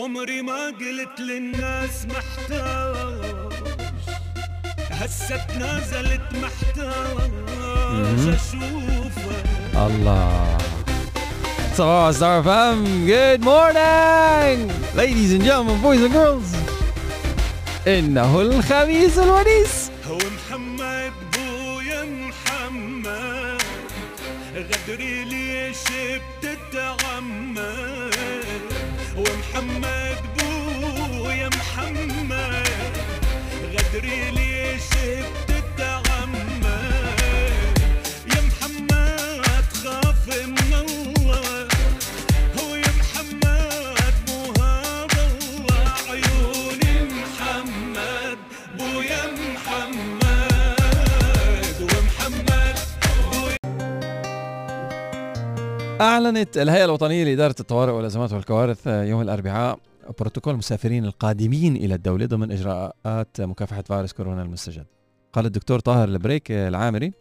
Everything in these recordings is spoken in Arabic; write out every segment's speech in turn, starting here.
عمري ما قلت للناس محتاج. هسه تنازلت محتاج أشوفك. الله. So, Star FM, good morning! Ladies and gentlemen, boys and girls. إنه الخميس الونيس. هو محمد بويا محمد. غدري ليش بتتعمد؟ ومحمد بويا محمد غدري ليش أعلنت الهيئة الوطنية لإدارة الطوارئ والأزمات والكوارث يوم الأربعاء بروتوكول مسافرين القادمين إلى الدولة ضمن إجراءات مكافحة فيروس كورونا المستجد. قال الدكتور طاهر البريك العامري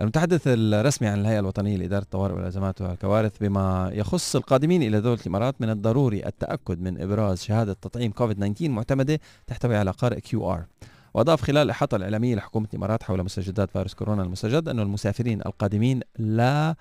المتحدث الرسمي عن الهيئة الوطنية لإدارة الطوارئ والأزمات والكوارث بما يخص القادمين إلى دولة الإمارات من الضروري التأكد من إبراز شهادة تطعيم كوفيد 19 معتمدة تحتوي على قارئ QR وأضاف خلال الإحاطة الإعلامية لحكومة الإمارات حول مستجدات فيروس كورونا المستجد أن المسافرين القادمين لا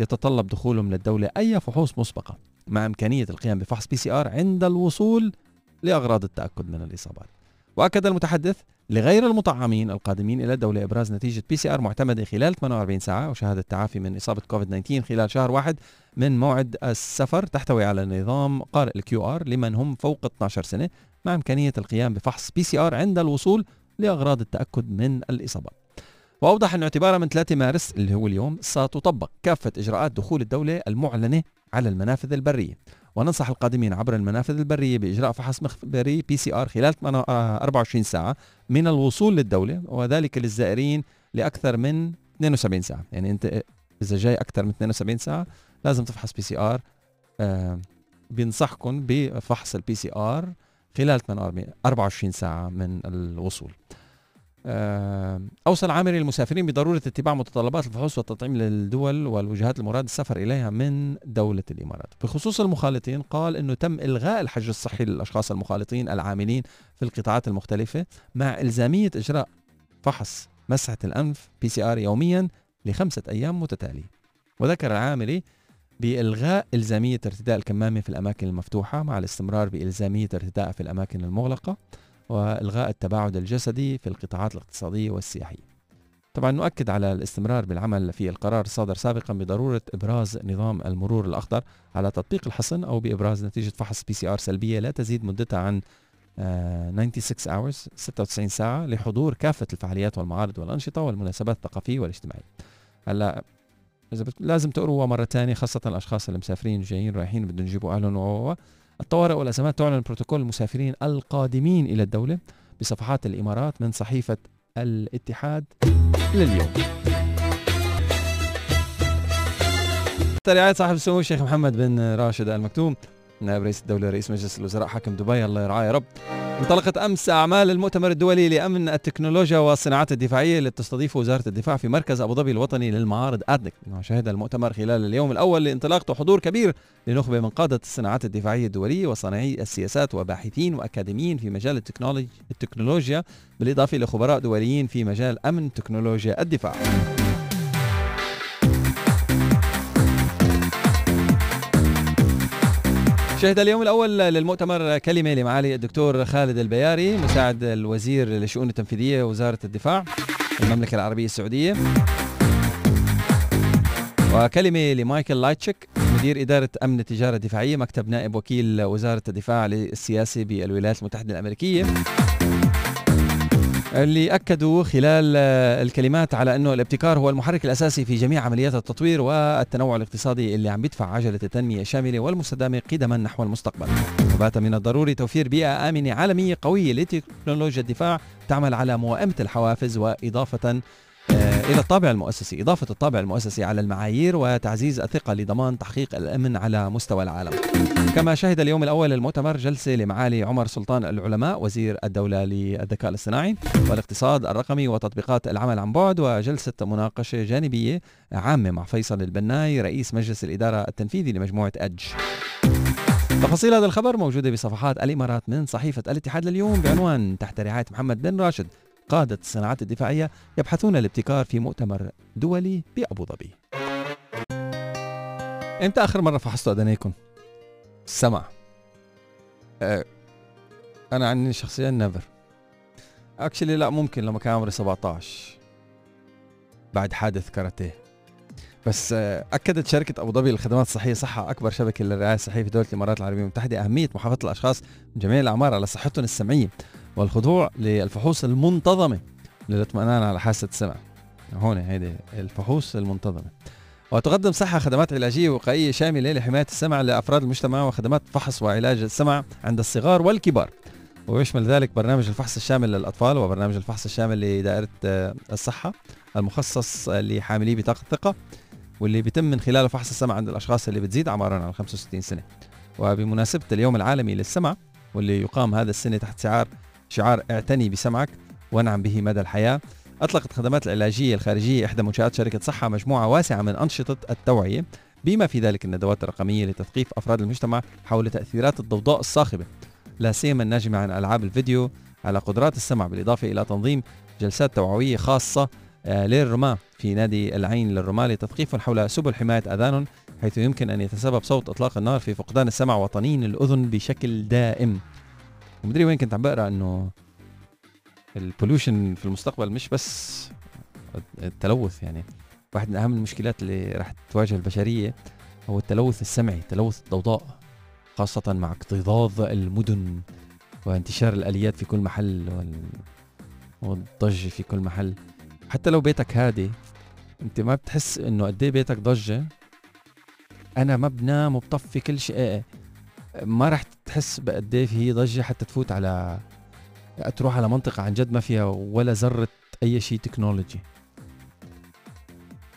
يتطلب دخولهم للدولة أي فحوص مسبقة مع إمكانية القيام بفحص PCR عند الوصول لأغراض التأكد من الإصابات. وأكد المتحدث لغير المطعمين القادمين إلى الدولة إبراز نتيجة PCR معتمدة خلال 48 ساعة وشهادة تعافي من إصابة كوفيد 19 خلال شهر واحد من موعد السفر تحتوي على نظام قارئ ال QR لمن هم فوق 12 سنة مع إمكانية القيام بفحص PCR عند الوصول لأغراض التأكد من الإصابات. وأوضح أنه اعتبارا من 3 مارس اللي هو اليوم ستطبق كافة إجراءات دخول الدولة المعلنة على المنافذ البرية. وننصح القادمين عبر المنافذ البرية بإجراء فحص مخبري PCR خلال 24 ساعة من الوصول للدولة وذلك للزائرين لأكثر من 72 ساعة. يعني أنت إذا جاي أكثر من 72 ساعة لازم تفحص PCR آه بينصحكم بفحص ال PCR خلال 24 ساعة من الوصول. آه، أوصى العامري للمسافرين بضرورة اتباع متطلبات الفحوص والتطعيم للدول والوجهات المراد السفر إليها من دولة الإمارات. بخصوص المخالطين قال أنه تم إلغاء الحجر الصحي للأشخاص المخالطين العاملين في القطاعات المختلفة مع إلزامية إجراء فحص مسحة الأنف PCR يوميا لخمسة أيام متتالية. وذكر العامري بإلغاء إلزامية ارتداء الكمامة في الأماكن المفتوحة مع الاستمرار بإلزامية ارتداء في الأماكن المغلقة. وإلغاء التباعد الجسدي في القطاعات الاقتصادية والسياحية. طبعا نؤكد على الاستمرار بالعمل في القرار الصادر سابقا بضرورة إبراز نظام المرور الأخضر على تطبيق الحصن أو بإبراز نتيجة فحص PCR سلبية لا تزيد مدتها عن 96 hours 96 ساعة لحضور كافة الفعاليات والمعارض والأنشطة والمناسبات الثقافية والاجتماعية. هلأ بت... لازم تقروا مرة ثانية خاصة الأشخاص اللي مسافرين جايين رايحين بدهم يجيبوا أهلهم و الطوارئ والأزمات تعلن بروتوكول المسافرين القادمين إلى الدولة بصفحات الإمارات من صحيفة الاتحاد لليوم. رعاية صاحب السمو الشيخ محمد بن راشد المكتوم نائب رئيس الدولة رئيس مجلس الوزراء حاكم دبي الله يرعاه يا رب. انطلقت أمس أعمال المؤتمر الدولي لأمن التكنولوجيا والصناعات الدفاعية اللي تستضيفه وزارة الدفاع في مركز أبو ظبي الوطني للمعارض آدنك. شهد المؤتمر خلال اليوم الأول لانطلاقته حضور كبير لنخبة من قادة الصناعات الدفاعية الدولية وصانعي السياسات وباحثين وأكاديميين في مجال التكنولوجيا بالإضافة لخبراء دوليين في مجال أمن تكنولوجيا الدفاع. شهد اليوم الأول للمؤتمر كلمة لمعالي الدكتور خالد البياري مساعد الوزير للشؤون التنفيذية وزارة الدفاع المملكة العربية السعودية. وكلمة لمايكل لايتشيك مدير إدارة أمن التجارة الدفاعية مكتب نائب وكيل وزارة الدفاع السياسي بالولايات المتحدة الأمريكية. اللي أكدوا خلال الكلمات على أنه الابتكار هو المحرك الأساسي في جميع عمليات التطوير والتنوع الاقتصادي اللي عم بيدفع عجلة التنمية الشاملة والمستدامة قدما نحو المستقبل. وبات من الضروري توفير بيئة آمنة عالمية قوية لتكنولوجيا الدفاع تعمل على موائمة الحوافز وإضافة إلى الطابع المؤسسي إضافة الطابع المؤسسي على المعايير وتعزيز الثقة لضمان تحقيق الأمن على مستوى العالم. كما شهد اليوم الأول المؤتمر جلسة لمعالي عمر سلطان العلماء وزير الدولة للذكاء الاصطناعي والاقتصاد الرقمي وتطبيقات العمل عن بعد وجلسة مناقشة جانبية عامة مع فيصل البناي رئيس مجلس الإدارة التنفيذي لمجموعة أدج. تفاصيل هذا الخبر موجودة بصفحات الإمارات من صحيفة الاتحاد لليوم بعنوان تحت رعاية محمد بن راشد. قادة الصناعات الدفاعية يبحثون الابتكار في مؤتمر دولي بأبو ظبي. إمتى آخر مرة فحصتوا أذنيكم؟ السمع أه أنا عني شخصيا نيفر اكشلي لا ممكن لما كان عمري 17 بعد حادث كاراتيه. بس آه، أكدت شركة أبو ظبي للخدمات الصحية صحة أكبر شبكة للرعاية الصحية في دولة الإمارات العربية المتحده أهمية محافظة الأشخاص من جميع الأعمار على صحتهم السمعية. والخضوع للفحوص المنتظمة للاطمئنان على حاسة السمع. هون هيدي الفحوص المنتظمة. وتقدم صحة خدمات علاجية وقائية شاملة لحماية السمع لأفراد المجتمع وخدمات فحص وعلاج السمع عند الصغار والكبار. ويشمل ذلك برنامج الفحص الشامل للأطفال وبرنامج الفحص الشامل لدائرة آه، الصحة المخصص لحاملي بطاقة ثقة واللي بيتم من خلاله فحص السمع عند الأشخاص اللي بتزيد أعمارهم عن 65 سنة. وبمناسبة اليوم العالمي للسمع واللي يقام هذا السنة تحت شعار شعار اعتني بسمعك وانعم به مدى الحياة. أطلقت الخدمات العلاجية الخارجية إحدى منشآت شركة صحة مجموعة واسعة من أنشطة التوعية بما في ذلك الندوات الرقمية لتثقيف أفراد المجتمع حول تأثيرات الضوضاء الصاخبة. لا سيما الناجمة عن ألعاب الفيديو على قدرات السمع بالإضافة إلى تنظيم جلسات توعوية خاصة آه، للرماة في نادي العين للرماة لتثقيفهم حول سبل حماية أذانهم حيث يمكن أن يتسبب صوت إطلاق النار في فقدان السمع وطنين الأذن بشكل دائم. ومدري وين كنت عم بقرأ أنه البولوشن في المستقبل مش بس التلوث يعني واحد من أهم المشكلات اللي راح تواجه البشرية هو التلوث السمعي تلوث الضوضاء خاصة مع اكتظاظ المدن وانتشار الآليات في كل محل وال... والضجة في كل محل. حتى لو بيتك هادي أنت ما بتحس إنه قد إيه بيتك ضجة؟ أنا ما بنام وبطفي كل شيء. إيه، ما راح تحس بقد إيه في ضجة حتى تفوت على تروح على منطقة عن جد ما فيها ولا ذرة أي شيء تكنولوجي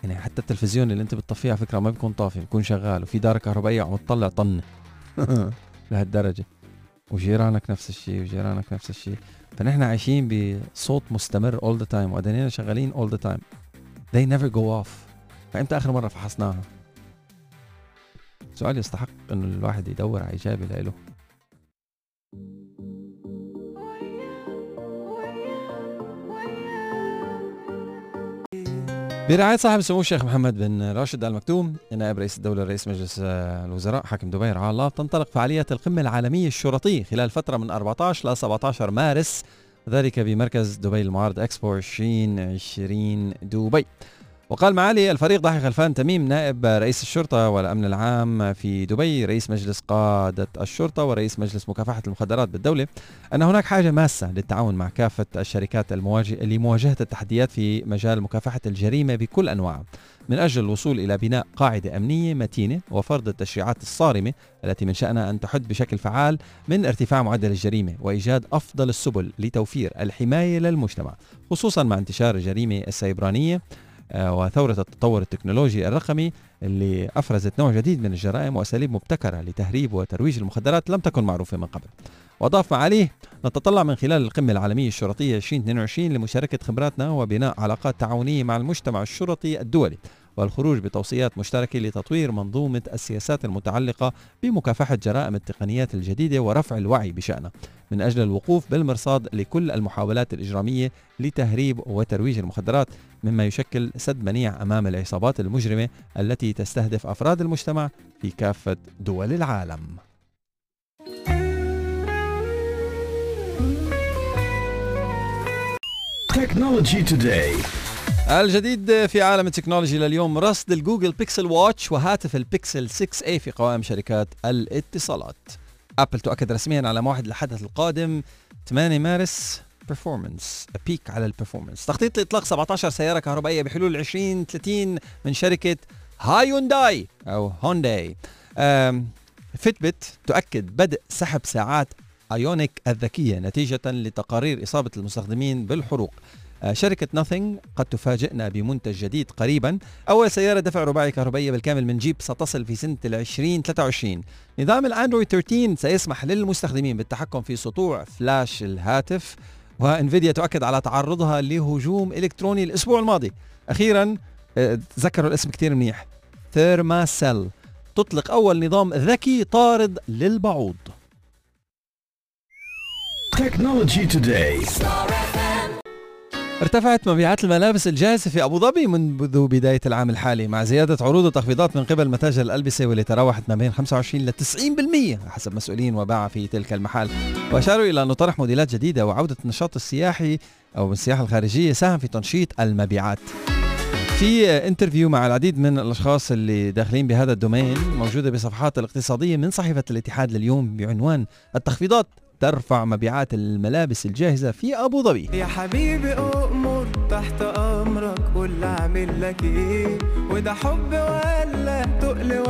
يعني حتى التلفزيون اللي أنت بتطفيه على فكرة ما بيكون طافي بيكون شغال وفي دارة كهربائية عم تطلع طنة لهالدرجة. وجيرانك نفس الشيء وجيرانك نفس الشيء. فنحن عايشين بصوت مستمر all the time وأدنينا شغالين all the time. They never go off. فإمتى آخر مرة فحصناها؟ سؤال يستحق إنه الواحد يدور على إجابة له برعاية صاحب السمو الشيخ محمد بن راشد آل مكتوم نائب رئيس الدولة رئيس مجلس الوزراء حاكم دبي رعاه الله تنطلق فعاليات القمة العالمية الشرطية خلال فترة من 14 ل 17 مارس ذلك بمركز دبي المعارض إكسبو 2020 دبي. وقال معالي الفريق ضاحي خلفان تميم نائب رئيس الشرطة والأمن العام في دبي رئيس مجلس قادة الشرطة ورئيس مجلس مكافحة المخدرات بالدولة أن هناك حاجة ماسة للتعاون مع كافة الشركات المواجهة لمواجهة التحديات في مجال مكافحة الجريمة بكل أنواعها من أجل الوصول إلى بناء قاعدة أمنية متينة وفرض التشريعات الصارمة التي من شأنها أن تحد بشكل فعال من ارتفاع معدل الجريمة وإيجاد أفضل السبل لتوفير الحماية للمجتمع خصوصا مع انتشار الجريمة السيبرانية وثورة التطور التكنولوجي الرقمي اللي أفرزت نوع جديد من الجرائم وأساليب مبتكرة لتهريب وترويج المخدرات لم تكن معروفة من قبل. وأضاف معاليه نتطلع من خلال القمة العالمية الشرطية 2022 لمشاركة خبراتنا وبناء علاقات تعاونية مع المجتمع الشرطي الدولي. والخروج بتوصيات مشتركة لتطوير منظومة السياسات المتعلقة بمكافحة جرائم التقنيات الجديدة ورفع الوعي بشأنها. من أجل الوقوف بالمرصاد لكل المحاولات الإجرامية لتهريب وترويج المخدرات مما يشكل سد منيع أمام العصابات المجرمة التي تستهدف أفراد المجتمع في كافة دول العالم. Technology Today. الجديد في عالم التكنولوجي لليوم رصد ال Google Pixel Watch وهاتف البيكسل 6A في قوائم شركات الاتصالات. Apple تؤكد رسميا على موعد الحدث القادم 8 مارس Peek Performance بيك على ال performance تخطيط لإطلاق 17 سيارة كهربائية بحلول 2030 من شركة هايونداي أو Hyundai. Fitbit تؤكد بدء سحب ساعات Ionic الذكية نتيجة لتقارير إصابة المستخدمين بالحروق. شركة Nothing قد تفاجئنا بمنتج جديد قريبا. أول سيارة دفع رباعي كهربائية بالكامل من جيب ستصل في سنة ال 2023 نظام ال Android 13 سيسمح للمستخدمين بالتحكم في سطوع فلاش الهاتف و Nvidia تؤكد على تعرضها لهجوم إلكتروني الأسبوع الماضي. أخيرا آه، تذكروا الاسم كتير منيح. Thermacell تطلق أول نظام ذكي طارد للبعوض. Technology Today. ارتفعت مبيعات الملابس الجاهزة في أبو ظبي منذ بداية العام الحالي مع زيادة عروض وتخفيضات من قبل متاجر الألبسة واللي تراوحت ما بين 25 ل 90% حسب مسؤولين وباعة في تلك المحال. وأشاروا إلى أنه طرح موديلات جديدة وعودة النشاط السياحي أو السياحة الخارجية ساهم في تنشيط المبيعات. في interview مع العديد من الأشخاص اللي داخلين بهذا ال domain موجودة بصفحات الاقتصادية من صحيفة الاتحاد لليوم بعنوان التخفيضات ترفع مبيعات الملابس الجاهزة في أبو ظبي. يا حبيبي أؤمر تحت أمرك قول أعمل لك إيه؟ وده حب ولا تقل ولا